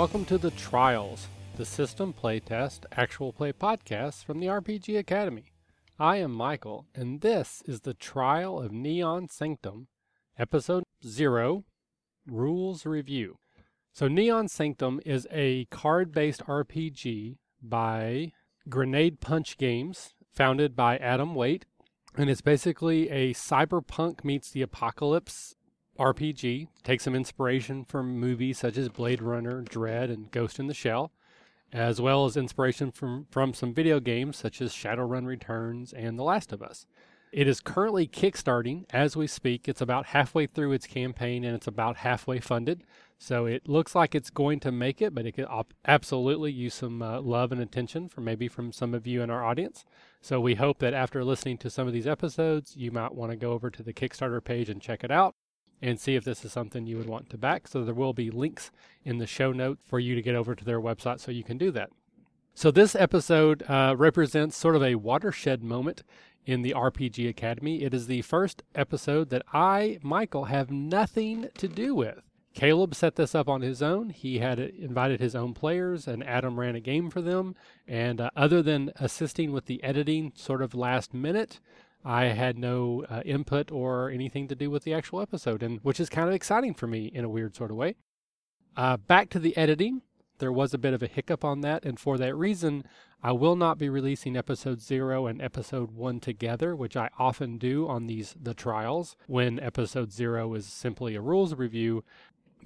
Welcome to the Trials, the system playtest actual play podcast from the RPG Academy. I am Michael, and this is the Trial of Neon Sanctum, Episode 0 Rules Review. So, Neon Sanctum is a card based RPG by Grenade Punch Games, founded by Adam Waite. And it's basically a cyberpunk meets the apocalypse RPG. Take some inspiration from movies such as Blade Runner, Dredd, and Ghost in the Shell, as well as inspiration from, from some video games such as Shadowrun Returns and The Last of Us. It is currently kickstarting as we speak. It's about halfway through its campaign and it's about halfway funded. So it looks like it's going to make it, but it could op- absolutely use some uh, love and attention from maybe from some of you in our audience. So we hope that after listening to some of these episodes, you might want to go over to the Kickstarter page and check it out and see if this is something you would want to back. So there will be links in the show note for you to get over to their website so you can do that. So this episode uh, represents sort of a watershed moment in the RPG Academy. It is the first episode that I, Michael, have nothing to do with. Caleb set this up on his own. He had invited his own players, and Adam ran a game for them. And uh, other than assisting with the editing sort of last minute, I had no uh, input or anything to do with the actual episode, and which is kind of exciting for me in a weird sort of way. Uh, back to the editing, there was a bit of a hiccup on that, and for that reason, I will not be releasing episode zero and episode one together, which I often do on these the trials when episode zero is simply a rules review.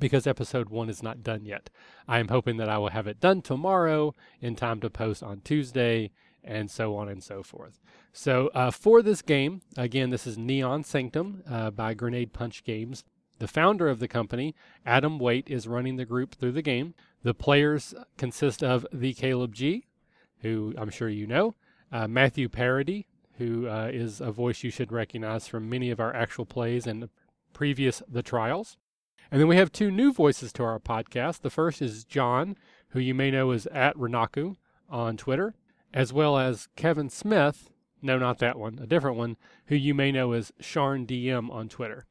Because episode one is not done yet. I am hoping that I will have it done tomorrow in time to post on Tuesday and so on and so forth. So, uh, for this game, again, this is Neon Sanctum uh, by Grenade Punch Games. The founder of the company, Adam Waite, is running the group through the game. The players consist of the Caleb G, who I'm sure you know, uh, Matthew Parody, who uh, is a voice you should recognize from many of our actual plays and previous The Trials. And then we have two new voices to our podcast. The first is John, who you may know as at Renakku on Twitter, as well as Kevin Smith, no, not that one, a different one, who you may know as Sharn DM on Twitter.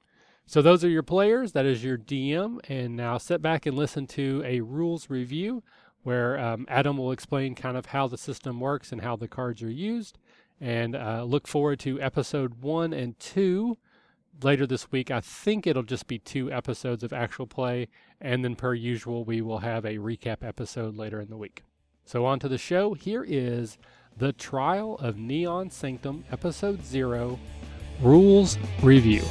So those are your players. That is your DM. And now sit back and listen to a rules review where um, Adam will explain kind of how the system works and how the cards are used. And uh, look forward to episode one and two later this week. I think it'll just be two episodes of actual play, and then per usual, we will have a recap episode later in the week. So, on to the show. Here is The Trial of Neon Sanctum, Episode 0 Rules Review.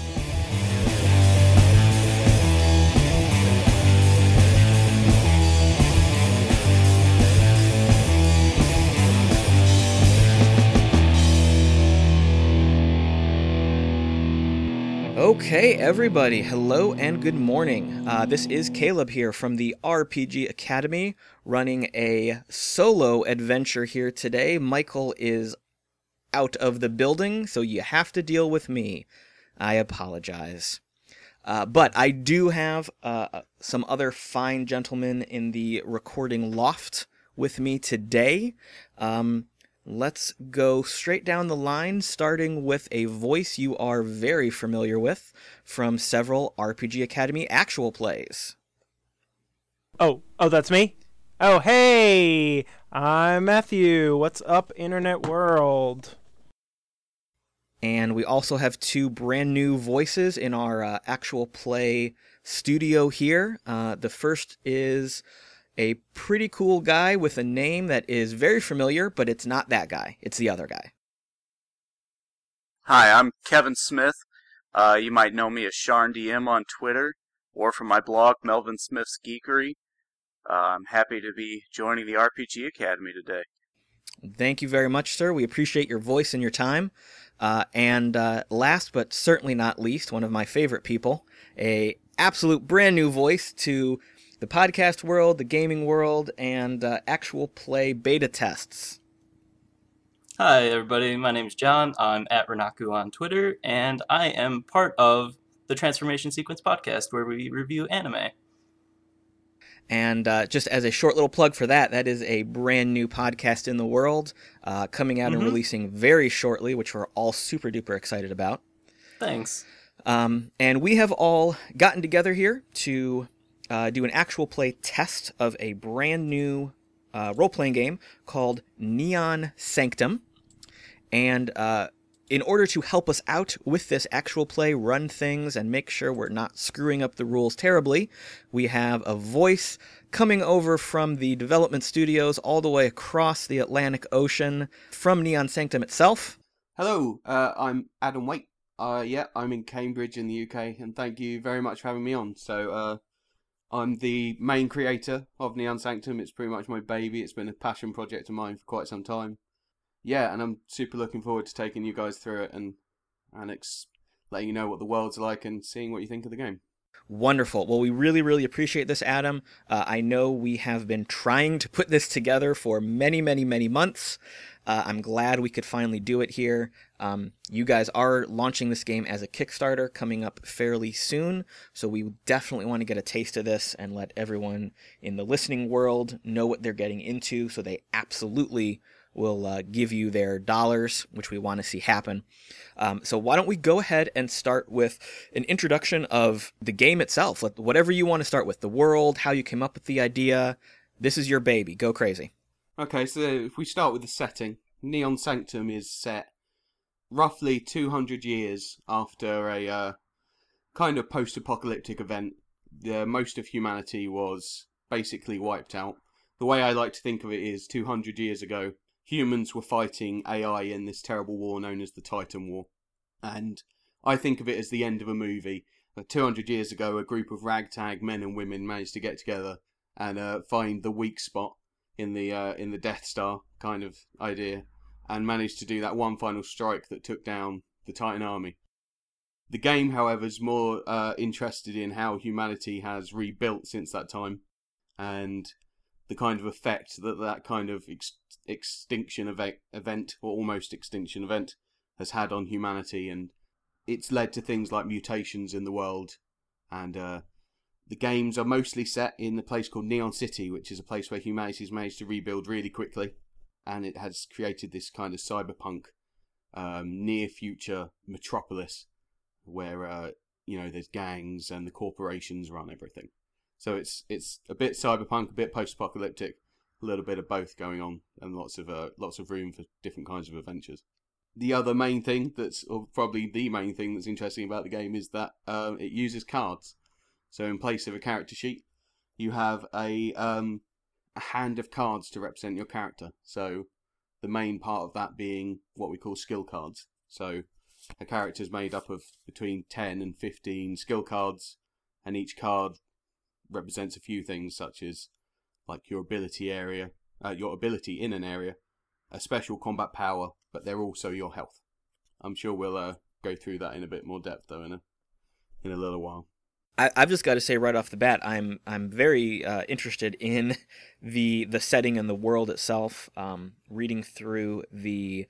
Okay, everybody, hello and good morning. Uh, this is Caleb here from the RPG Academy, running a solo adventure here today. Michael is out of the building, so you have to deal with me. I apologize. Uh, but I do have uh, some other fine gentlemen in the recording loft with me today. Um, Let's go straight down the line, starting with a voice you are very familiar with from several RPG Academy actual plays. Oh, oh, that's me? Oh, hey! I'm Matthew. What's up, Internet World? And we also have two brand new voices in our uh, actual play studio here. Uh, the first is a pretty cool guy with a name that is very familiar, but it's not that guy. It's the other guy. Hi, I'm Kevin Smith. Uh, you might know me as Sharn DM on Twitter or from my blog, Melvin Smif's Geekery. Uh, I'm happy to be joining the RPG Academy today. Thank you very much, sir. We appreciate your voice and your time. Uh, and uh, last but certainly not least, one of my favorite people, a absolute brand new voice to the podcast world, the gaming world, and uh, actual play beta tests. Hi, everybody. My name is John. I'm at Renakku on Twitter, and I am part of the Transformation Sequence podcast where we review anime. And uh, just as a short little plug for that, that is a brand new podcast in the world, uh, coming out mm-hmm. and releasing very shortly, which we're all super duper excited about. Thanks. Um, and we have all gotten together here to uh, do an actual play test of a brand new uh, role playing game called Neon Sanctum. And uh, in order to help us out with this actual play, run things, and make sure we're not screwing up the rules terribly, we have a voice coming over from the development studios all the way across the Atlantic Ocean from Neon Sanctum itself. Hello, uh, I'm Adam Waite. Uh, yeah, I'm in Cambridge in the UK, and thank you very much for having me on. So, uh, I'm the main creator of Neon Sanctum. It's pretty much my baby. It's been a passion project of mine for quite some time. Yeah, and I'm super looking forward to taking you guys through it and and ex- letting you know what the world's like and seeing what you think of the game. Wonderful. Well, we really, really appreciate this, Adam. Uh, I know we have been trying to put this together for many, many, many months. Uh, I'm glad we could finally do it here. Um, you guys are launching this game as a Kickstarter coming up fairly soon, so we definitely want to get a taste of this and let everyone in the listening world know what they're getting into so they absolutely will uh, give you their dollars, which we want to see happen. Um, so why don't we go ahead and start with an introduction of the game itself, whatever you want to start with, the world, how you came up with the idea. This is your baby. Go crazy. Okay, so if we start with the setting, Neon Sanctum is set roughly 200 years after a uh, kind of post-apocalyptic event. The, most of humanity was basically wiped out. The way I like to think of it is 200 years ago, humans were fighting AI in this terrible war known as the Titan War. And I think of it as the end of a movie. Uh, 200 years ago, a group of ragtag men and women managed to get together and uh, find the weak spot in the uh, in the Death Star kind of idea, and managed to do that one final strike that took down the Titan army. The game, however, is more uh, interested in how humanity has rebuilt since that time, and the kind of effect that that kind of ex- extinction event, event or almost extinction event has had on humanity, and it's led to things like mutations in the world. And uh, the games are mostly set in a place called Neon City, which is a place where humanity has managed to rebuild really quickly, and it has created this kind of cyberpunk um, near future metropolis where uh, you know there's gangs and the corporations run everything. So it's it's a bit cyberpunk, a bit post-apocalyptic, a little bit of both going on, and lots of uh, lots of room for different kinds of adventures. The other main thing that's, or probably the main thing that's interesting about the game is that um, it uses cards. So in place of a character sheet, you have a um, a hand of cards to represent your character. So the main part of that being what we call skill cards. So a character is made up of between 10 and 15 skill cards, and each card represents a few things such as like your ability area, uh, your ability in an area, a special combat power, but they're also your health. I'm sure we'll uh, go through that in a bit more depth though in a in a little while. I, have just got to say right off the bat, I'm I'm very uh, interested in the the setting and the world itself. Um, reading through the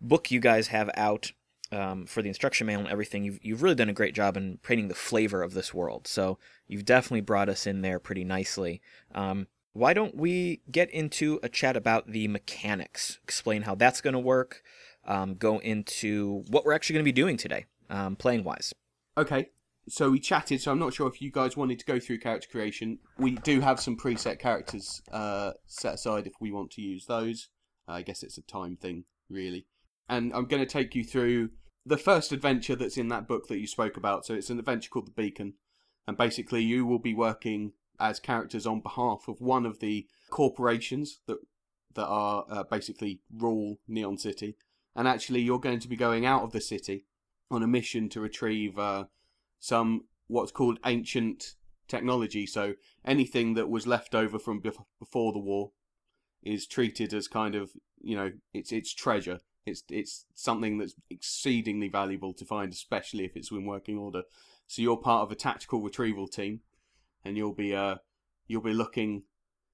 book you guys have out um, for the instruction manual and everything, you've you've really done a great job in painting the flavor of this world. So you've definitely brought us in there pretty nicely. Um, why don't we get into a chat about the mechanics? Explain how that's going to work. Um, go into what we're actually going to be doing today, um, playing wise. Okay, so we chatted. So I'm not sure if you guys wanted to go through character creation. We do have some preset characters uh, set aside if we want to use those. I guess it's a time thing, really and I'm going to take you through the first adventure that's in that book that you spoke about. So it's an adventure called The Beacon, and basically you will be working as characters on behalf of one of the corporations that that are uh, basically rule Neon City, and actually you're going to be going out of the city on a mission to retrieve uh, some what's called ancient technology. So anything that was left over from before the war is treated as kind of you know it's it's treasure it's it's something that's exceedingly valuable to find, especially if it's in working order. So you're part of a tactical retrieval team, and you'll be uh you'll be looking,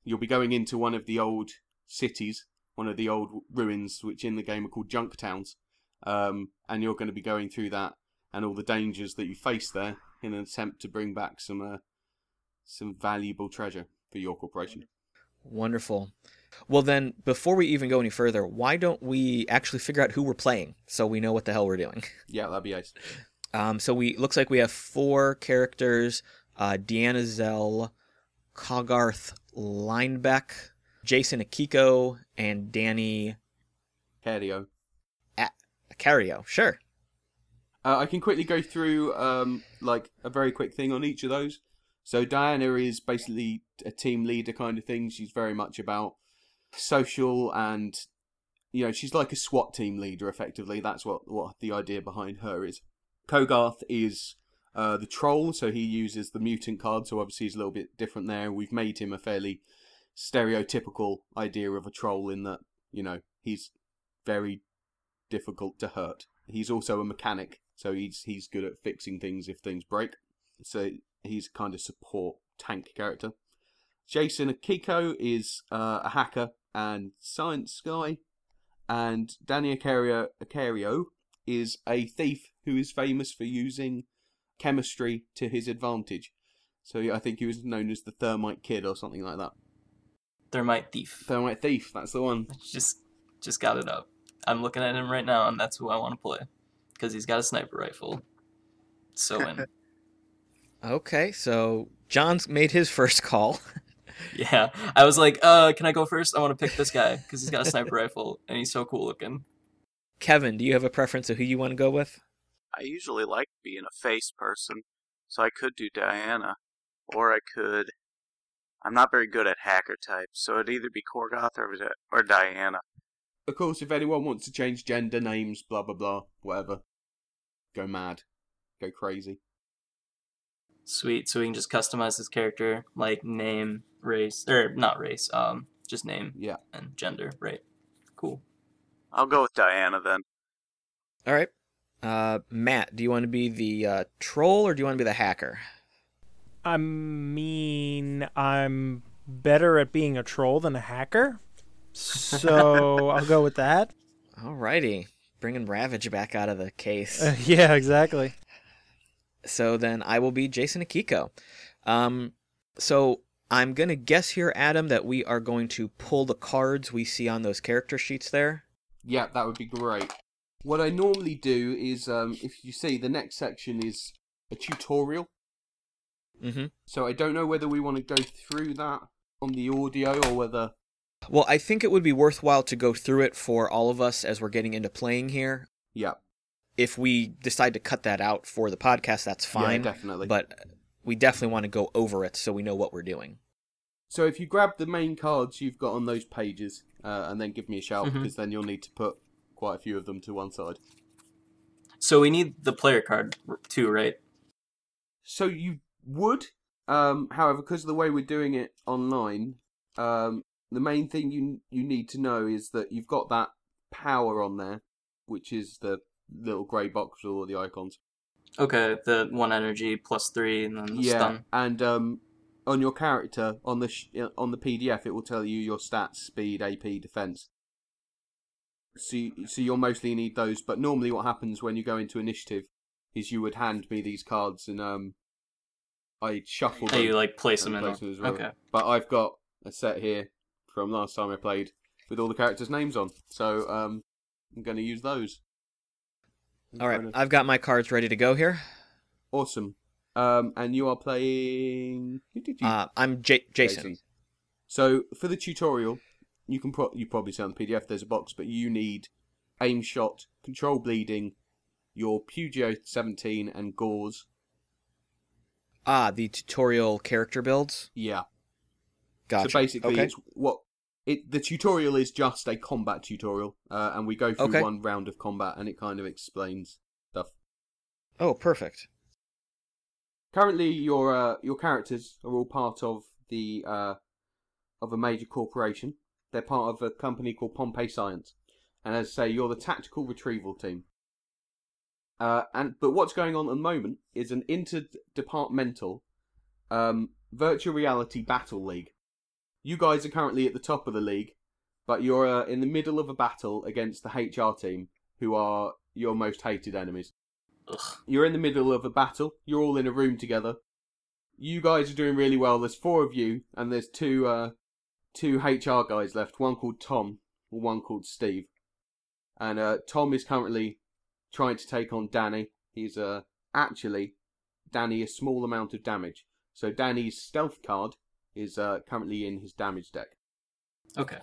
you'll be going into one of the old cities, one of the old ruins, which in the game are called junk towns, um, and you're going to be going through that and all the dangers that you face there in an attempt to bring back some uh, some valuable treasure for your corporation. Wonderful. Well, then, before we even go any further, why don't we actually figure out who we're playing so we know what the hell we're doing? Yeah, that'd be nice. Um, so we looks like we have four characters uh, Deanna Zell, Cogarth Linebeck, Jason Akiko, and Danny Cario. Cario. Sure. Uh, I can quickly go through um, like a very quick thing on each of those. So Diana is basically a team leader kind of thing. She's very much about social and you know she's like a SWAT team leader effectively. That's what what the idea behind her is. Kogarth is uh, the troll, so he uses the mutant card. So obviously he's a little bit different there. We've made him a fairly stereotypical idea of a troll in that you know he's very difficult to hurt. He's also a mechanic, so he's he's good at fixing things if things break. So he's kind of support tank character. Jason Akiko is uh, a hacker and science guy, and Danny Acario, Acario is a thief who is famous for using chemistry to his advantage. So I think he was known as the Thermite Kid or something like that. Thermite thief. Thermite Thief, that's the one. Just just got it up. I'm looking at him right now, and that's who I want to play because he's got a sniper rifle. So in. Okay, so John's made his first call. yeah, I was like, uh, can I go first? I want to pick this guy because he's got a sniper rifle and he's so cool looking. Kevin, do you have a preference of who you want to go with? I usually like being a face person, so I could do Diana, or I could. I'm not very good at hacker types, so it'd either be Korgoth or or Diana. Of course, if anyone wants to change gender, names, blah blah blah, whatever, go mad, go crazy. Sweet. So we can just customize his character, like name, race, or not race, um, just name Yeah. and gender. Right. Cool. I'll go with Diana then. All right. Uh, Matt, do you want to be the uh, troll or do you want to be the hacker? I mean, I'm better at being a troll than a hacker. So I'll go with that. All righty. Bringing Ravage back out of the case. Uh, yeah, exactly. So then I will be Jason Akiko. Um, so I'm going to guess here, Adam, that we are going to pull the cards we see on those character sheets there. Yeah, that would be great. What I normally do is, um, if you see, the next section is a tutorial. Mm-hmm. So I don't know whether we want to go through that on the audio or whether. Well, I think it would be worthwhile to go through it for all of us as we're getting into playing here. Yeah, If we decide to cut that out for the podcast, that's fine. Yeah, definitely. But we definitely want to go over it so we know what we're doing. So if you grab the main cards you've got on those pages, uh, and then give me a shout, Mhm. because then you'll need to put quite a few of them to one side. So we need the player card too, right? So you would, um, however, because of the way we're doing it online, um, the main thing you you need to know is that you've got that power on there, which is the little grey box with all the icons. Okay, the one energy plus three, and then the yeah, stun. and um, on your character on the sh- on the PDF, it will tell you your stats, speed, AP, defense. So, you, so you'll mostly need those. But normally, what happens when you go into initiative is you would hand me these cards, and um, I shuffle Oh, them. you like place them in. place them well. Okay. But I've got a set here from last time I played with all the characters' names on, so um, I'm going to use those. All right, of- I've got my cards ready to go here. awesome. Um, and you are playing. Who Uh, I'm J- Jason. So for the tutorial, you can pro- you probably see on the PDF there's a box, but you need aim shot, control bleeding, your Pugio 17 and gauze. Ah, the tutorial character builds. Yeah. Gotcha. So basically, okay. it's what it the tutorial is just a combat tutorial, uh, and we go through Okay. one round of combat, and it kind of explains stuff. Oh, perfect. Currently, your uh, your characters are all part of the uh, of a major corporation. They're part of a company called Pompey Science, and as I say, you're the tactical retrieval team. Uh, and but what's going on at the moment is an interdepartmental um, virtual reality battle league. You guys are currently at the top of the league, but you're uh, in the middle of a battle against the HR team, who are your most hated enemies. Ugh. You're in the middle of a battle. You're all in a room together. You guys are doing really well. There's four of you, and there's two uh, two HR guys left. One called Tom, and one called Steve. And uh, Tom is currently trying to take on Danny. He's uh, actually Danny a small amount of damage. So Danny's stealth card is uh, currently in his damage deck, Okay.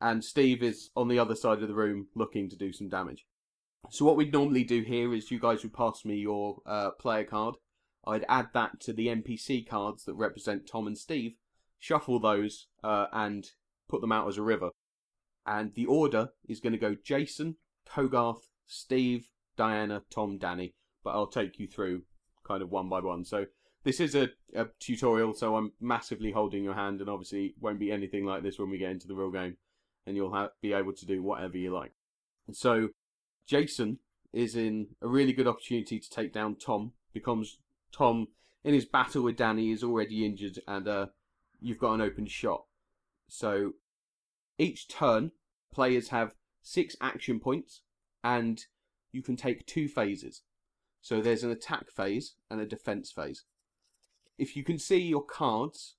and Steve is on the other side of the room looking to do some damage. So what we'd normally do here is you guys would pass me your uh, player card. I'd add that to the NPC cards that represent Tom and Steve, shuffle those, uh, and put them out as a river. And the order is going to go Jason, Kogarth, Steve, Diana, Tom, Danny. But I'll take you through kind of one by one. So this is a, a tutorial, so I'm massively holding your hand, and obviously won't be anything like this when we get into the real game, and you'll ha- be able to do whatever you like. So Jason is in a really good opportunity to take down Tom Becomes Tom, in his battle with Danny, is already injured, and uh, you've got an open shot. So each turn, players have six action points, and you can take two phases. So there's an attack phase and a defense phase. If you can see your cards,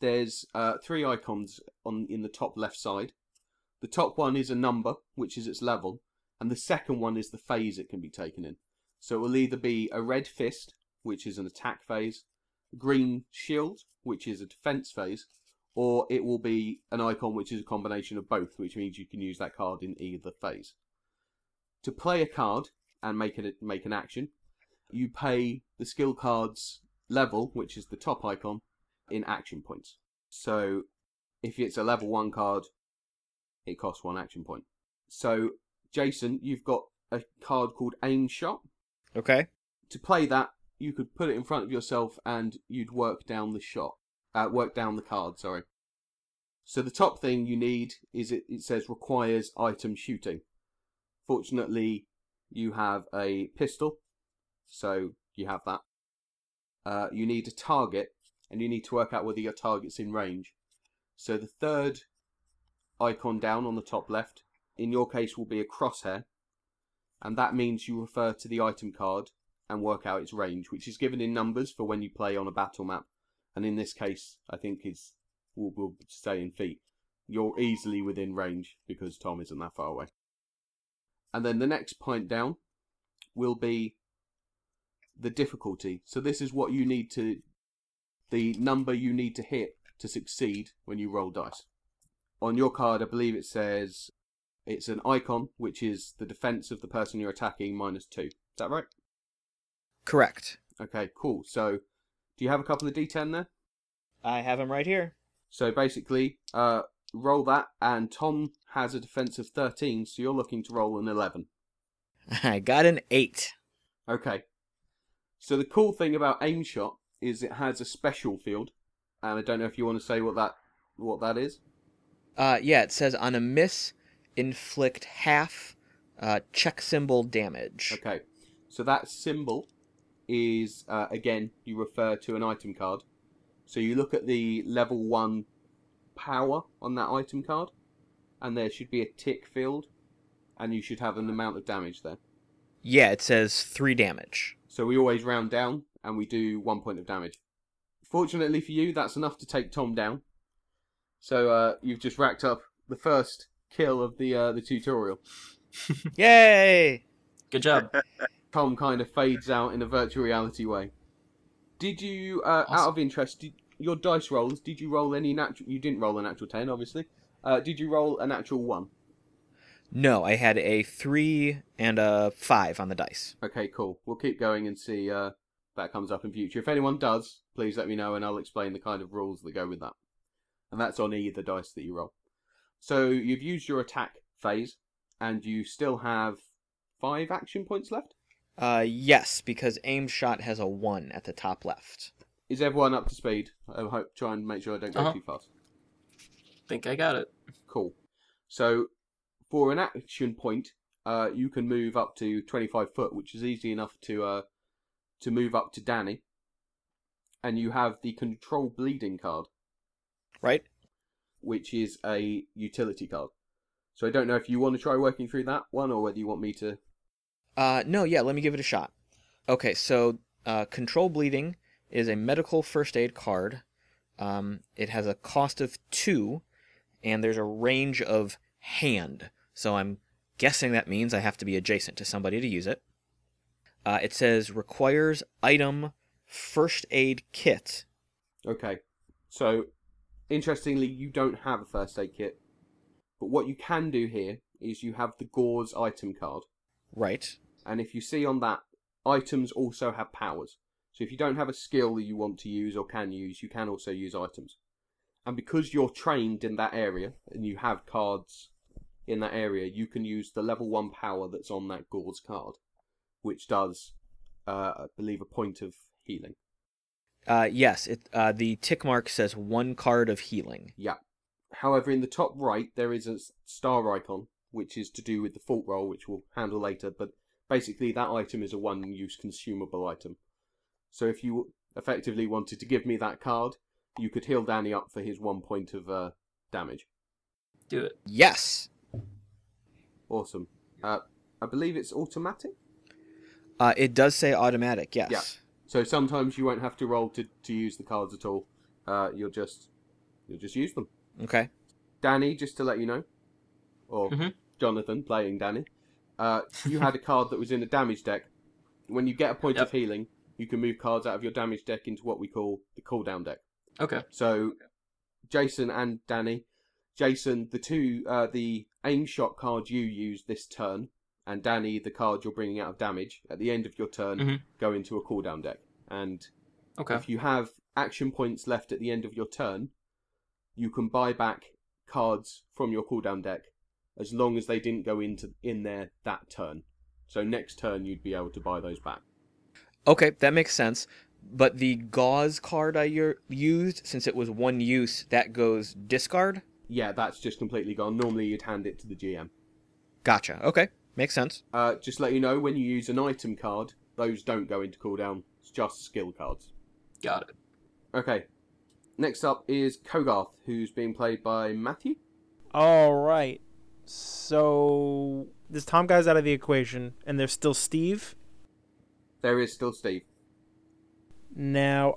there's uh, three icons on in the top left side. The top one is a number, which is its level, and the second one is the phase it can be taken in. So it will either be a red fist, which is an attack phase, green shield, which is a defense phase, or it will be an icon which is a combination of both, which means you can use that card in either phase. To play a card and make it make an action, you pay the skill card's level, which is the top icon, in action points. So if it's a level one card, it costs one action point. So Jason, you've got a card called Aim Shot. Okay. To play that, you could put it in front of yourself and you'd work down the shot. Uh, work down the card, sorry. So the top thing you need is it, it says requires item shooting. Fortunately, you have a pistol, so you have that. Uh, you need a target, and you need to work out whether your target's in range. So the third icon down on the top left, in your case, will be a crosshair, and that means you refer to the item card and work out its range, which is given in numbers for when you play on a battle map. And in this case, I think is will will stay in feet. You're easily within range because Tom isn't that far away. And then the next point down will be the difficulty. So this is what you need to, the number you need to hit to succeed when you roll dice. On your card, I believe it says it's an icon, which is the defense of the person you're attacking minus two. Is that right? Correct. Okay, cool. So, do you have a couple of D10 there? I have them right here. So basically, uh, roll that, and Tom has a defense of 13, so you're looking to roll an 11. I got an 8. Okay. So the cool thing about aim shot is it has a special field, and I don't know if you want to say what that what that is. Uh, yeah, it says on a miss, inflict half uh, check symbol damage. Okay. So that symbol is uh, again you refer to an item card. So you look at the level one power on that item card, and there should be a tick field, and you should have an amount of damage there. Yeah, it says 3 damage. So we always round down, and we do one point of damage. Fortunately for you, that's enough to take Tom down. So uh, you've just racked up the first kill of the uh, the tutorial. Yay! Good job. Tom kind of fades out in a virtual reality way. Did you, uh, out of interest, did, your dice rolls? Did you roll any natural? You didn't roll a natural ten, obviously. Uh, did you roll a natural one? No, I had a 3 and a 5 on the dice. Okay, cool. We'll keep going and see uh, if that comes up in future. If anyone does, please let me know, and I'll explain the kind of rules that go with that. And that's on either dice that you roll. So you've used your attack phase, and you still have five action points left. Uh, yes, because aim shot has a 1 at the top left. Is everyone up to speed? I hope try and make sure I don't go Uh-huh. too fast. Think I got it. Cool. So for an action point, uh, you can move up to 25 foot, which is easy enough to uh, to move up to Danny. And you have the control bleeding card, Right? which is a utility card. So I don't know if you want to try working through that one or whether you want me to. Uh, no, yeah, let me give it a shot. Okay, so uh, Control Bleeding is a medical first aid card. Um, it has a cost of two, and there's a range of hand. So I'm guessing that means I have to be adjacent to somebody to use it. Uh, it says requires item first aid kit Okay. So, interestingly, you don't have a first aid kit. But what you can do here is you have the Gauze item card. Right. And if you see on that, items also have powers. So if you don't have a skill that you want to use or can use, you can also use items. And because you're trained in that area and you have cards in that area, you can use the level 1 power that's on that Gauze card, which does, uh, I believe, a point of healing. Uh, yes, it, uh, the tick mark says one card of healing. Yeah. However, in the top right, there is a star icon, which is to do with the fault roll, which we'll handle later. But basically, that item is a one use consumable item. So if you effectively wanted to give me that card, you could heal Danny up for his one point of uh, damage. Do it. Yes. Awesome. Uh, I believe it's automatic. Uh, it does say automatic. Yes. Yeah. So sometimes you won't have to roll to, to use the cards at all. Uh, you'll just you'll just use them. Okay. Danny, just to let you know, or Mhm. Jonathan playing Danny, uh, you had a card that was in a damage deck. When you get a point Yep. of healing, you can move cards out of your damage deck into what we call the cooldown deck. Okay. So, Jason and Danny, Jason, the two, uh, the aim shot card you use this turn, and Danny, the card you're bringing out of damage at the end of your turn, Mhm. go into a cooldown deck. And Okay. if you have action points left at the end of your turn, you can buy back cards from your cooldown deck as long as they didn't go into in there that turn. So next turn you'd be able to buy those back. Okay, that makes sense. But the gauze card I used, since it was one use, that goes discard. Yeah, that's just completely gone. Normally you'd hand it to the GM. Gotcha. Okay, makes sense. Uh, just let you know when you use an item card, those don't go into cooldown. It's just skill cards. Got it. Okay. Next up is Kogarth, who's being played by Matthew. All right. So this Tom guy's out of the equation, and there's still Steve. There is still Steve. Now,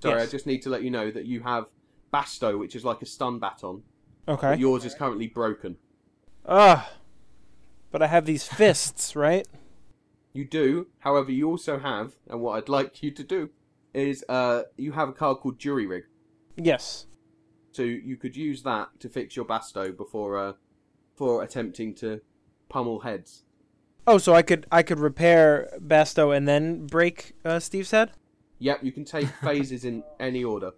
Sorry, Yes. I just need to let you know that you have Basto, which is like a stun baton. okay. Yours is currently broken. Ah, but I have these fists, right? You do, however, you also have, and what I'd like you to do is, uh, you have a card called Jury Rig. Yes. So you could use that to fix your Basto before, uh, for attempting to pummel heads. Oh, so I could I could repair Basto and then break uh, Steve's head. Yep, you can take phases in any order.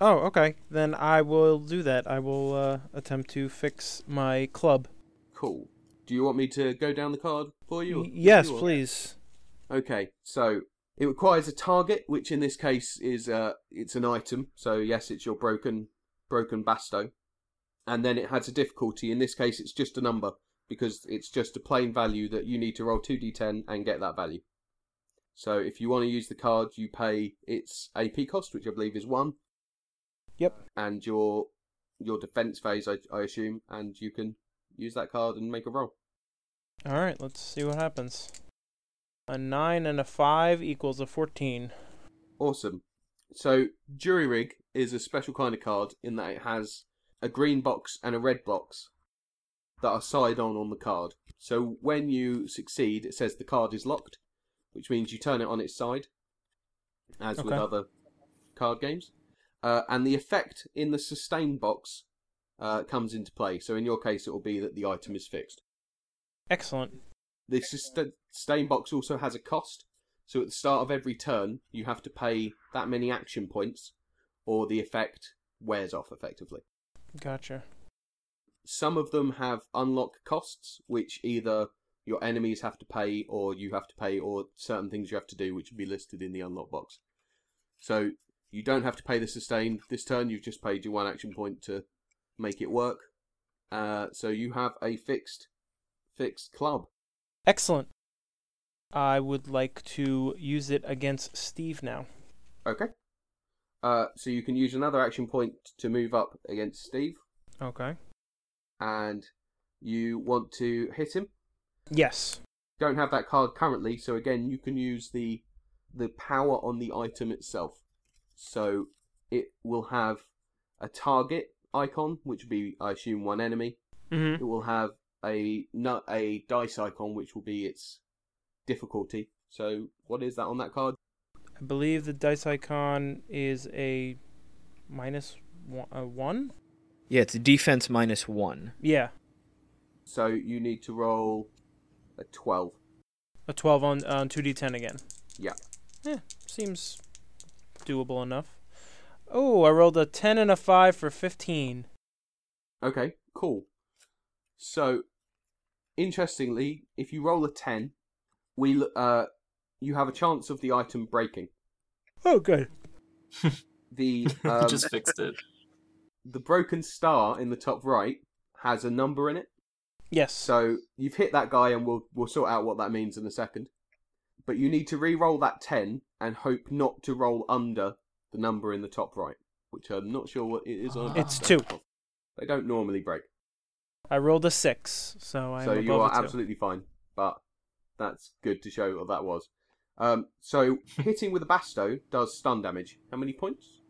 Oh, okay. Then I will do that. I will uh, attempt to fix my club. Cool. Do you want me to go down the card for you? Yes, you please. Okay, so it requires a target, which in this case is uh, it's an item. So yes, it's your broken broken basto, and then it has a difficulty. In this case, it's just a number because it's just a plain value that you need to roll two d10 and get that value. So if you want to use the card, you pay its AP cost, which I believe is one. Yep. And your your defense phase, I, I assume, and you can use that card and make a roll. All right, let's see what happens. A nine and a five equals a fourteen. Awesome. So, Jury Rig is a special kind of card in that it has a green box and a red box that are side on on the card. So, when you succeed, it says the card is locked, which means you turn it on its side, as with other card games. Uh, and the effect in the sustain box uh, comes into play. So, in your case, it will be that the item is fixed. Excellent. The sustain sustain box also has a cost. So at the start of every turn, you have to pay that many action points, or the effect wears off effectively. Gotcha. Some of them have unlock costs, which either your enemies have to pay, or you have to pay, or certain things you have to do, which will be listed in the unlock box. So you don't have to pay the sustain this turn. You've just paid your one action point to make it work. Uh, so you have a fixed, fixed club. Excellent. I would like to use it against Steve now. Okay. Uh, so you can use another action point to move up against Steve, Okay. and you want to hit him. Yes. Don't have that card currently, so again you can use the the power on the item itself. So it will have a target icon, which would be, I assume, one enemy. Mm-hmm. It will have a nu- a dice icon, which will be its difficulty. So what is that on that card? I believe the dice icon is a minus one. A one? Yeah, it's defense minus one. Yeah, So you need to roll a 12. a twelve on on two d ten again. Yeah. Yeah, seems doable enough. Oh, I rolled a ten and a five for fifteen. Okay, cool. So, interestingly, if you roll a 10, we uh, you have a chance of the item breaking. Oh, good. The um, Just fixed it. the broken star in the top right has a number in it. Yes. So you've hit that guy, and we'll we'll sort out what that means in a second. But you need to re-roll that ten and hope not to roll under the number in the top right, which I'm not sure what it is on. a It's die. two. They don't normally break, I rolled a six, so I'm so above you a are two. absolutely fine. But that's good to show what that was. Um, so hitting with a basto does stun damage. How many points?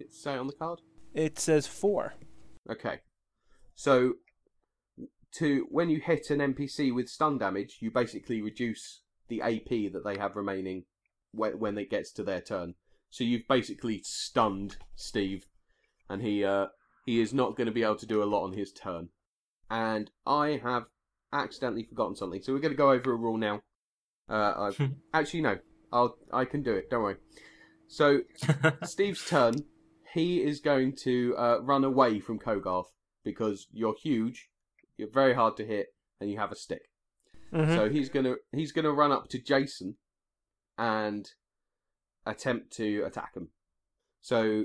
It say on the card. It says four. Okay. So to when you hit an NPC with stun damage, you basically reduce the AP that they have remaining when when it gets to their turn. So you've basically stunned Steve, and he uh, he is not going to be able to do a lot on his turn. And I have accidentally forgotten something, so we're going to go over a rule now. Uh, I've, actually, no, I'll I can do it. Don't worry. So Steve's turn. He is going to uh, run away from Kogarth because you're huge, you're very hard to hit, and you have a stick. Mhm. So he's gonna he's gonna run up to Jason and attempt to attack him. So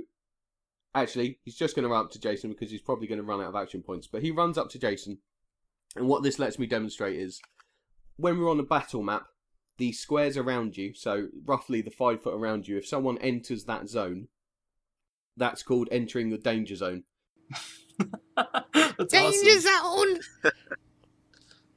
actually, he's just gonna run up to Jason because he's probably gonna run out of action points. But he runs up to Jason, and what this lets me demonstrate is when we're on a battle map, the squares around you, so roughly the five foot around you, if someone enters that zone, that's called entering the danger zone. That's awesome. zone.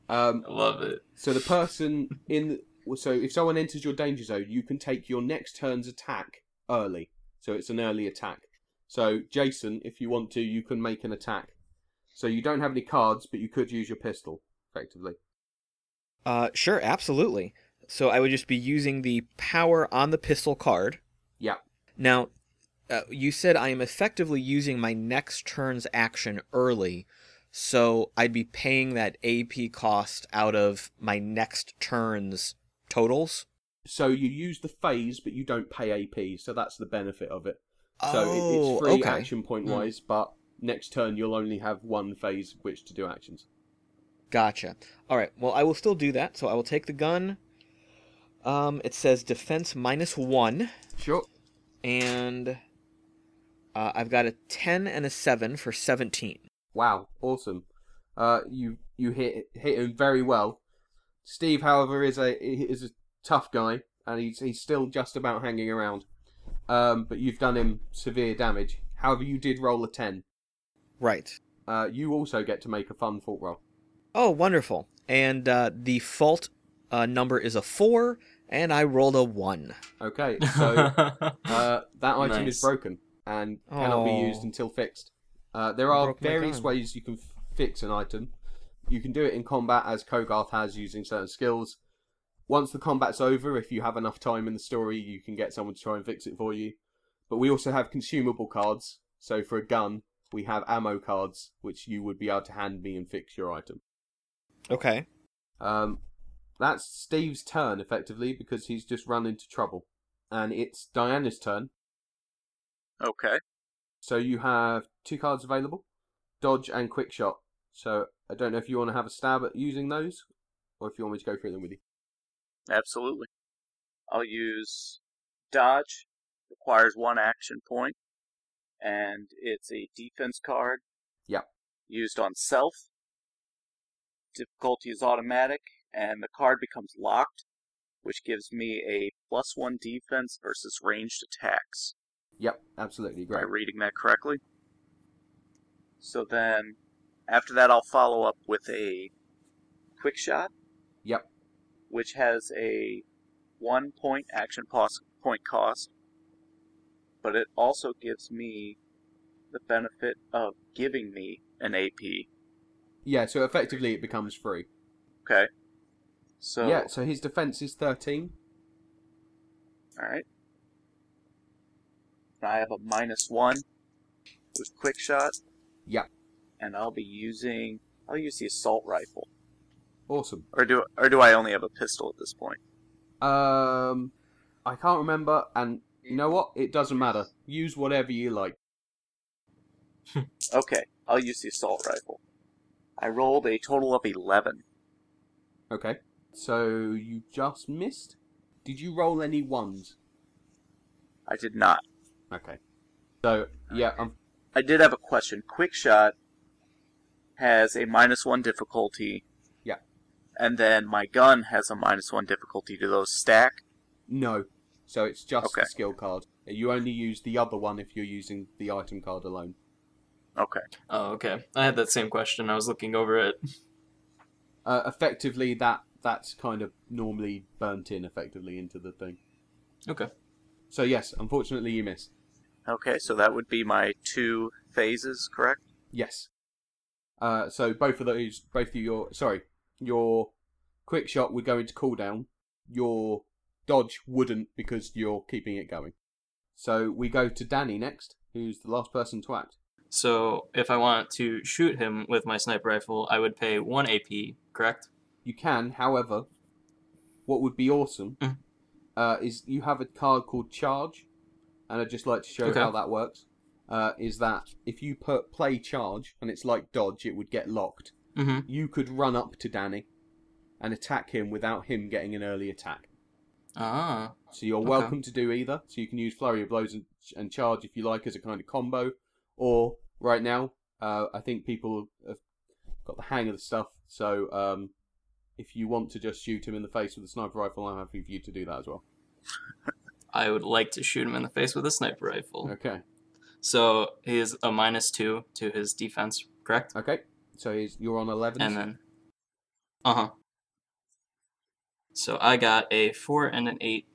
Um, I love it. So the person in so if someone enters your danger zone, you can take your next turn's attack early. So it's an early attack. So Jason, if you want to, you can make an attack. So you don't have any cards, but you could use your pistol effectively. Uh, sure, absolutely. So I would just be using the power on the pistol card. Yeah. Now, uh, you said I am effectively using my next turn's action early, so I'd be paying that AP cost out of my next turn's totals. So you use the phase, but you don't pay AP. So that's the benefit of it. Oh, So it, it's free okay. action point wise, but next turn you'll only have one phase which to do actions. Gotcha. All right. Well, I will still do that. So I will take the gun. Um, it says defense minus one, Sure. and uh, I've got a ten and a seven for seventeen. Wow, awesome. Uh, you you hit hit him very well. Steve, however, is a is a tough guy, and he's he's still just about hanging around. Um, but you've done him severe damage. However, you did roll a ten. Right. Uh, you also get to make a fun fault roll. Oh, wonderful. And uh, the fault uh, number is a four, and I rolled a one. Okay, so uh, that item Nice. is broken and cannot be used Oh. until fixed. Uh, there are various ways you can f- fix an item. You can do it in combat, as Kogarth has, using certain skills. Once the combat's over, if you have enough time in the story, you can get someone to try and fix it for you. But we also have consumable cards. So for a gun, we have ammo cards, which you would be able to hand me and fix your item. Okay. Um, that's Steve's turn, effectively, because he's just run into trouble. And it's Diana's turn. Okay. So you have two cards available, dodge and quick shot. So I don't know if you want to have a stab at using those, or if you want me to go through them with you. Absolutely. I'll use dodge. Requires one action point, and it's a defense card. Yep. Used on self. Difficulty is automatic, and the card becomes locked, which gives me a plus one defense versus ranged attacks. Yep, absolutely Am I great. reading that correctly? So then, after that, I'll follow up with a quick shot. Yep. Which has a one point action point cost, but it also gives me the benefit of giving me an AP. Yeah, so effectively it becomes free. Okay. So Yeah, so his defense is thirteen. all right. I have a minus one with quick shot. Yep. And I'll be using. I'll use the assault rifle. Awesome. Or do or do I only have a pistol at this point? Um, I can't remember, and you know what? It doesn't matter. Use whatever you like. Okay, I'll use the assault rifle. I rolled a total of eleven. Okay. So you just missed. Did you roll any ones? I did not. Okay. So yeah, um, I did have a question. Quick shot has a minus one difficulty. Yeah. And then my gun has a minus one difficulty. Do those stack? no. So it's just Okay. the skill card. You only use the other one if you're using the item card alone. Okay. Oh, okay. I had that same question. I was looking over it. Uh, effectively, that that's kind of normally burnt in effectively into the thing. Okay. So yes, unfortunately, you missed. Okay, so that would be my two phases, correct? Yes. Uh, so both of those, both of your, sorry, your quick shot would go into cooldown. Your dodge wouldn't because you're keeping it going. So we go to Danny next, who's the last person to act. So if I want to shoot him with my sniper rifle, I would pay one AP, correct? You can, however, what would be awesome Mm. uh, is you have a card called Charge, and I'd just like to show Okay. how that works. Uh, is that if you put play Charge and it's like dodge, it would get locked. Mm-hmm. You could run up to Danny and attack him without him getting an early attack. Ah. So you're Okay. welcome to do either. So you can use flurry of blows and, and charge if you like as a kind of combo, or right now, uh, I think people have got the hang of the stuff. So um, if you want to just shoot him in the face with a sniper rifle, I'm happy for you to do that as well. I would like to shoot him in the face with a sniper rifle. Okay. So he is a minus two to his defense, correct? Okay. So he's, you're on 11. And then, uh huh. So I got a four and an eight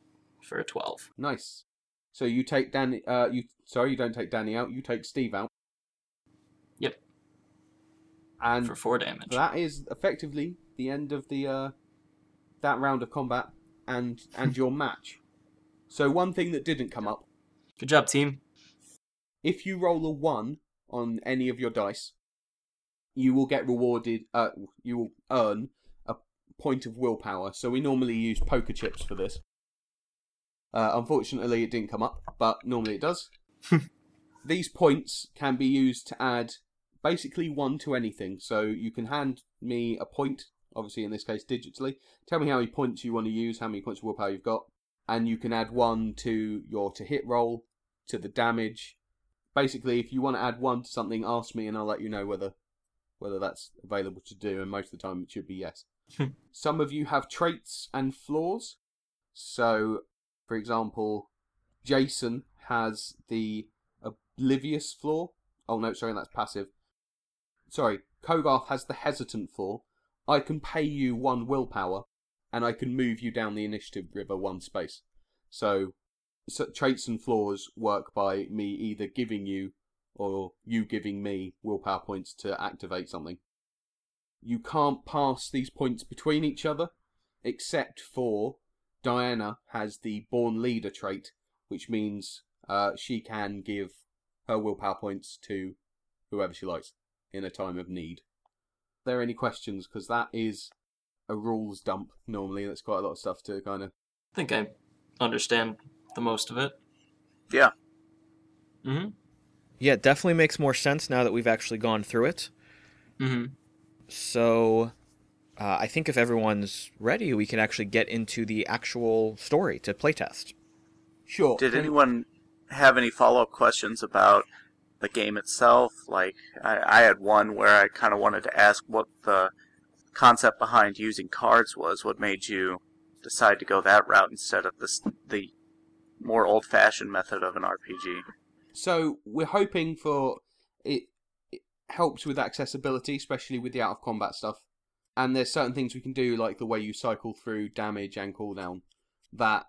for a twelve. Nice. So you take Danny. Uh, you sorry, you don't take Danny out. You take Steve out. Yep. And for four damage. that is effectively the end of the uh, that round of combat and and your match. So one thing that didn't come up: Good job, team. if you roll a one on any of your dice, you will get rewarded. Uh, you will earn a point of willpower. So we normally use poker chips for this. Uh, unfortunately, it didn't come up, but normally it does. These points can be used to add basically one to anything. So you can hand me a point, obviously in this case digitally. Tell me how many points you want to use, how many points of willpower you've got, and you can add one to your to hit roll, to the damage. Basically, if you want to add one to something, ask me, and I'll let you know whether whether that's available to do. And most of the time, it should be yes. Some of you have traits and flaws. So, for example, Jason has the oblivious flaw. Oh no, sorry, that's passive. Sorry, Kogarth has the hesitant flaw. I can pay you one willpower, and I can move you down the initiative river one space. So, so traits and flaws work by me either giving you or you giving me willpower points to activate something. You can't pass these points between each other, except for Diana has the born leader trait, which means uh, she can give her willpower points to whoever she likes in a time of need. Are there any questions? Because that is a rules dump normally. That's quite a lot of stuff to kind of. I think I understand the most of it. Yeah. Mm-hmm. Yeah, it definitely makes more sense now that we've actually gone through it. Mm-hmm. So, uh, I think if everyone's ready, we can actually get into the actual story to playtest. Sure. Did can- anyone have any follow up questions about the game itself? Like, I, I had one where I kind of wanted to ask what the concept behind using cards was. What made you decide to go that route instead of this the more old fashioned method of an RPG? So we're hoping for it, it helps with accessibility, especially with the out of combat stuff. And there's certain things we can do, like the way you cycle through damage and cooldown, that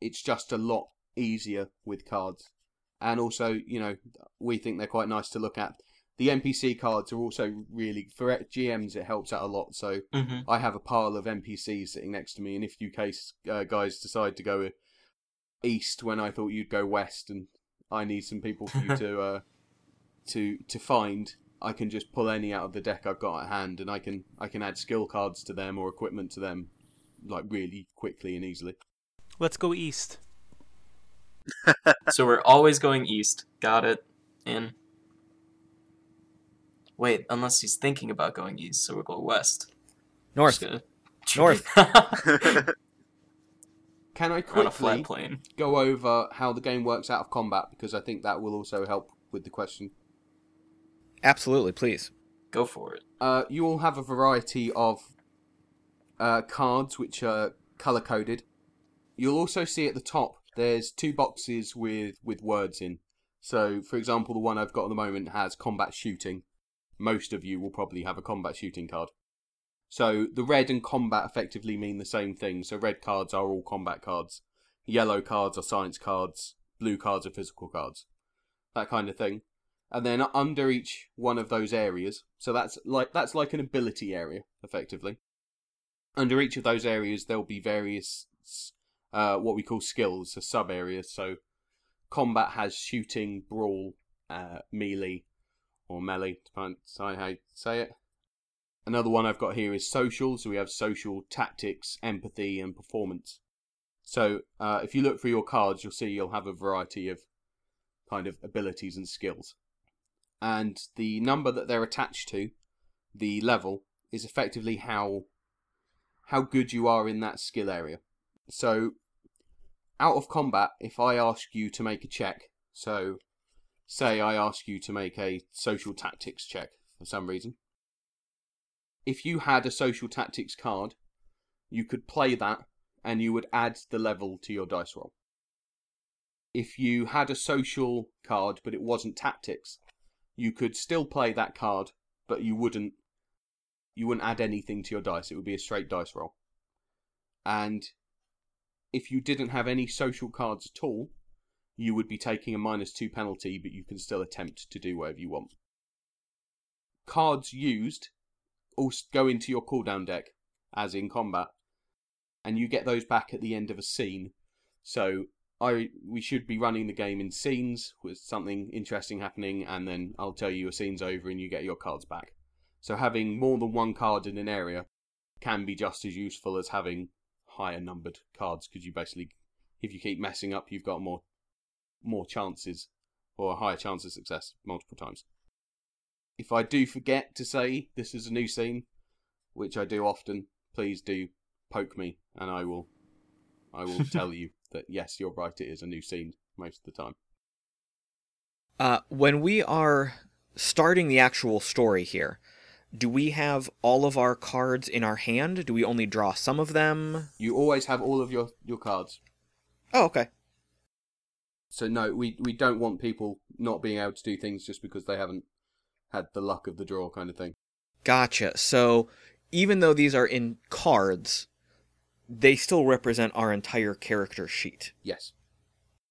it's just a lot easier with cards. And also, you know, we think they're quite nice to look at. The NPC cards are also really for GMs. It helps out a lot. So Mm-hmm. I have a pile of NPCs sitting next to me, and if you case uh, guys decide to go east when I thought you'd go west, and I need some people for you to uh, to to find, I can just pull any out of the deck I've got at hand, and I can I can add skill cards to them or equipment to them, like really quickly and easily. Let's go east. so we're always going east. Got it. In. Wait, unless he's thinking about going east, so we'll go west. North. Just gonna- North. Can I on a flat quickly plane. go over how the game works out of combat because I think that will also help with the question. Absolutely, please. Go for it. Uh, you all have a variety of uh, cards which are color coded. You'll also see at the top there's two boxes with with words in. So, for example, the one I've got at the moment has combat shooting. Most of you will probably have a combat shooting card. So, the red and combat effectively mean the same thing. So, red cards are all combat cards, yellow cards are science cards, blue cards are physical cards. That kind of thing and then under each one of those areas so that's like that's like an ability area effectively under each of those areas there'll be various uh, what we call skills so sub areas so combat has shooting brawl uh, melee or melee depending on how you say it. Another one i've got here is social so we have social tactics empathy and performance. So uh, if you look through your cards you'll see you'll have a variety of kind of abilities and skills. And the number that they're attached to, the level, is effectively how how good you are in that skill area. So, out of combat, if I ask you to make a check, so say I ask you to make a social tactics check for some reason, if you had a social tactics card, you could play that and you would add the level to your dice roll. If you had a social card but it wasn't tactics, you could still play that card, but you wouldn't you wouldn't add anything to your dice. It would be a straight dice roll. And if you didn't have any social cards at all, you would be taking a minus two penalty, but you can still attempt to do whatever you want. Cards used also go into your cooldown deck, as in combat, and you get those back at the end of a scene. So I we should be running the game in scenes with something interesting happening, and then I'll tell you a scene's over and you get your cards back. So having more than one card in an area can be just as useful as having higher numbered cards because you basically, if you keep messing up, you've got more more chances or a higher chance of success multiple times. If I do forget to say this is a new scene, which I do often, please do poke me and I will I will tell you that yes, you're right, it is a new scene most of the time. Uh, when we are starting the actual story here, do we have all of our cards in our hand? Do we only draw some of them? You always have all of your, your cards. Oh, okay. So no, we we don't want people not being able to do things just because they haven't had the luck of the draw kind of thing. Gotcha. So even though these are in cards, they still represent our entire character sheet. Yes.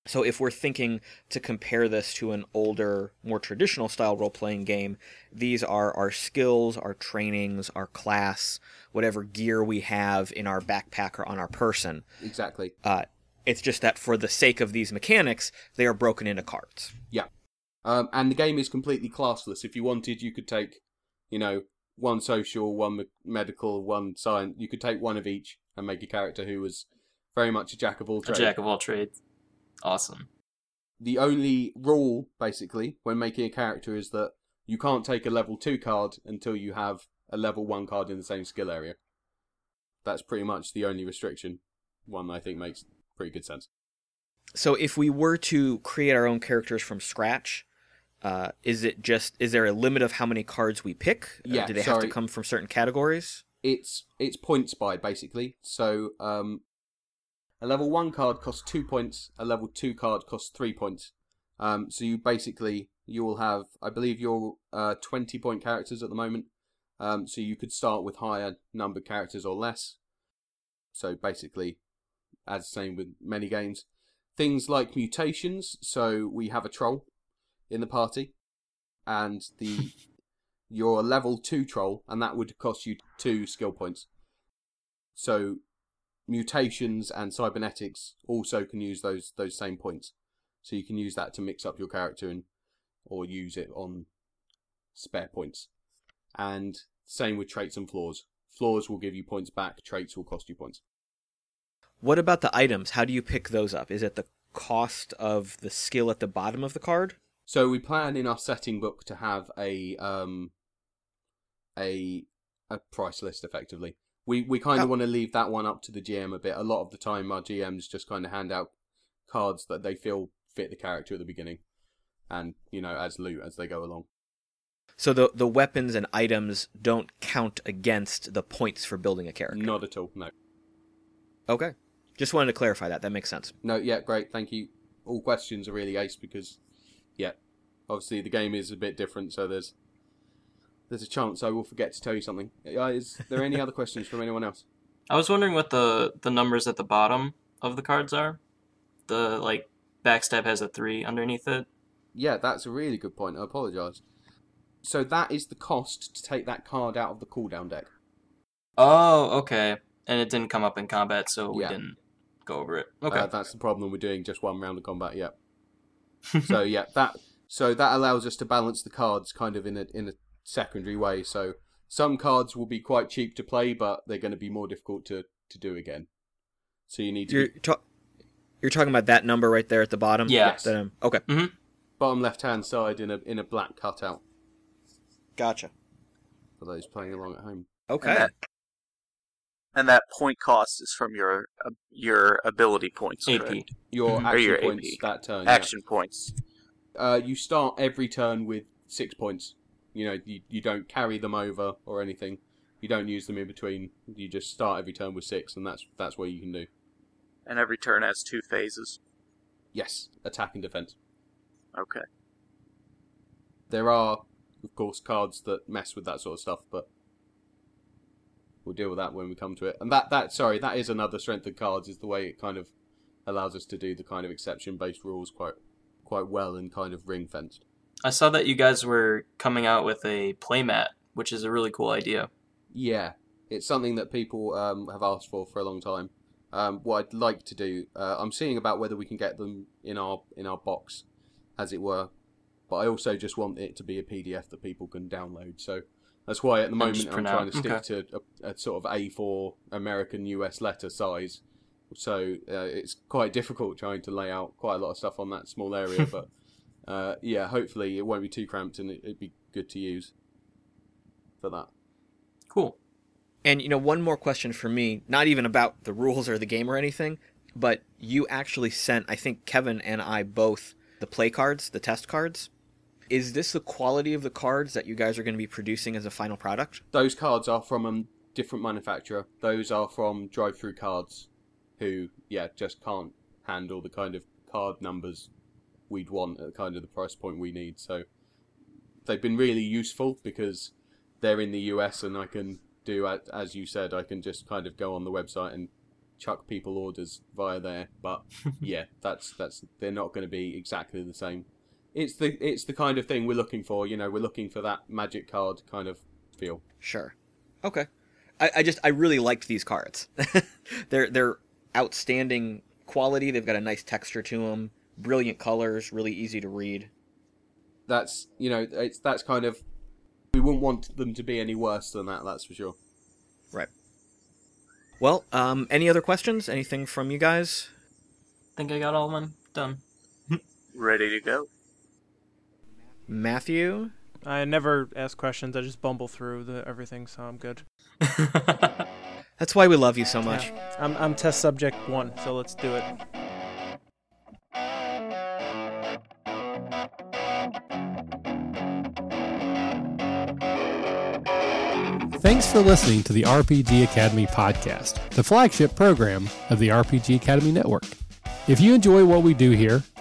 So if we're thinking to compare this to an older, more traditional style role playing game, these are our skills, our trainings, our class, whatever gear we have in our backpack or on our person. Exactly. Uh, it's just that for the sake of these mechanics, they are broken into cards. Yeah. Um, and the game is completely classless. If you wanted, you could take, you know, one social, one me- medical, one science. You could take one of each and make a character who was very much a jack of all trades. A trades. jack of all trades. Awesome. the only rule basically when making a character is that you can't take a level 2 card until you have a level 1 card in the same skill area that's pretty much the only restriction one i think makes pretty good sense. So if we were to create our own characters from scratch, uh, is it just is there a limit of how many cards we pick? Uh, Yeah, do they have to come from certain categories? it's it's points by basically. So um a level 1 card costs 2 points a level 2 card costs 3 points. Um so you basically you will have i believe you're uh 20 point characters at the moment. Um so you could start with higher number characters or less. So basically as same with many games things like mutations so we have a troll in the party and the you're a level 2 troll and that would cost you 2 skill points so mutations and cybernetics also can use those those same points So you can use that to mix up your character and or use it on spare points. And same with traits and flaws. Flaws will give you points back, traits will cost you points. What about the items? How do you pick those up? Is it the cost of the skill at the bottom of the card? So we plan in our setting book to have a um a a price list effectively. We we kind of Oh. want to leave that one up to the GM a bit. A lot of the time our GMs just kind of hand out cards that they feel fit the character at the beginning and you know as loot as they go along. So the the weapons and items don't count against the points for building a character. Not at all. No. Okay. Just wanted to clarify that. That makes sense. No, yeah, great. Thank you. All questions are really ace because yeah, obviously the game is a bit different so there's there's a chance I will forget to tell you something. Uh, Is there any other questions from anyone else? I was wondering what the the numbers at the bottom of the cards are. The like backstab has a three underneath it. Yeah, that's a really good point. I apologise. So that is the cost to take that card out of the cooldown deck. Oh, okay. And it didn't come up in combat, so we Yeah. didn't go over it. Okay. Uh, that's the problem. We're doing just one round of combat. Yeah. so yeah, that so that allows us to balance the cards kind of in a in a secondary way. So some cards will be quite cheap to play, but they're going to be more difficult to to do again. So you need to You're be ta- you're talking about that number right there at the bottom. Yeah. Yes. That, um, okay. bottom left hand side in a in a black cutout Gotcha. for those playing along at home. Okay. And that, and that point cost is from your uh, your ability points. AP. correct? Your Mhm. Action your points AP. that turn. yeah. Action points. Uh, you start every turn with six points. You know, you, you don't carry them over or anything. You don't use them in between. You just start every turn with six, and that's that's what you can do. And every turn has two phases. Yes, attack and defense. Okay. There are, of course, cards that mess with that sort of stuff, but we'll deal with that when we come to it. And that that sorry, that is another strength of cards is the way it kind of allows us to do the kind of exception based rules quite quite well and kind of ring fenced. I saw that you guys were coming out with a playmat, which is a really cool idea. Yeah, it's something that people um, have asked for for a long time. Um, what I'd like to do, uh, I'm seeing about whether we can get them in our in our box, as it were. But I also just want it to be a PDF that people can download. So that's why at the moment I'm trying out. to stick to a, a sort of A4 American US letter size. So uh, it's quite difficult trying to lay out quite a lot of stuff on that small area. but uh, yeah, hopefully it won't be too cramped and it, it'd be good to use for that. Cool. And you know, one more question for me, not even about the rules or the game or anything, but you actually sent, I think Kevin and I both, the play cards, the test cards. Is this the quality of the cards that you guys are going to be producing as a final product? those cards are from a different manufacturer. Those are from DriveThruCards, who yeah just can't handle the kind of card numbers we'd want at the kind of the price point we need. So they've been really useful because they're in the US and I can do as you said. I can just kind of go on the website and chuck people orders via there. But yeah, that's that's they're not going to be exactly the same. It's the it's the kind of thing we're looking for. You know, we're looking for that magic card kind of feel. Sure. Okay. I, I just I really liked these cards. they're they're outstanding quality. They've got a nice texture to them. Brilliant colors. Really easy to read. that's you know it's that's kind of we wouldn't want them to be any worse than that that's for sure Right. Well, um, any other questions? Anything from you guys? Think I got all mine done. Ready to go. Matthew. I never ask questions. I just bumble through the everything, so I'm good. That's why we love you so much. Yeah. I'm I'm test subject one, so let's do it. Thanks for listening to the RPG Academy podcast, the flagship program of the RPG Academy Network. If you enjoy what we do here,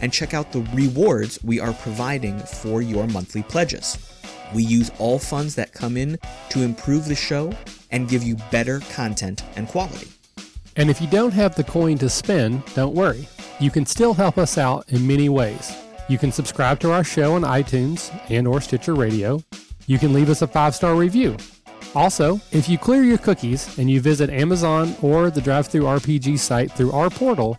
and check out the rewards we are providing for your monthly pledges. We use all funds that come in to improve the show and give you better content and quality. And if you don't have the coin to spend, don't worry. You can still help us out in many ways. You can subscribe to our show on iTunes and or Stitcher Radio. You can leave us a five-star review. Also, if you clear your cookies and you visit Amazon or the Drive-Thru RPG site through our portal,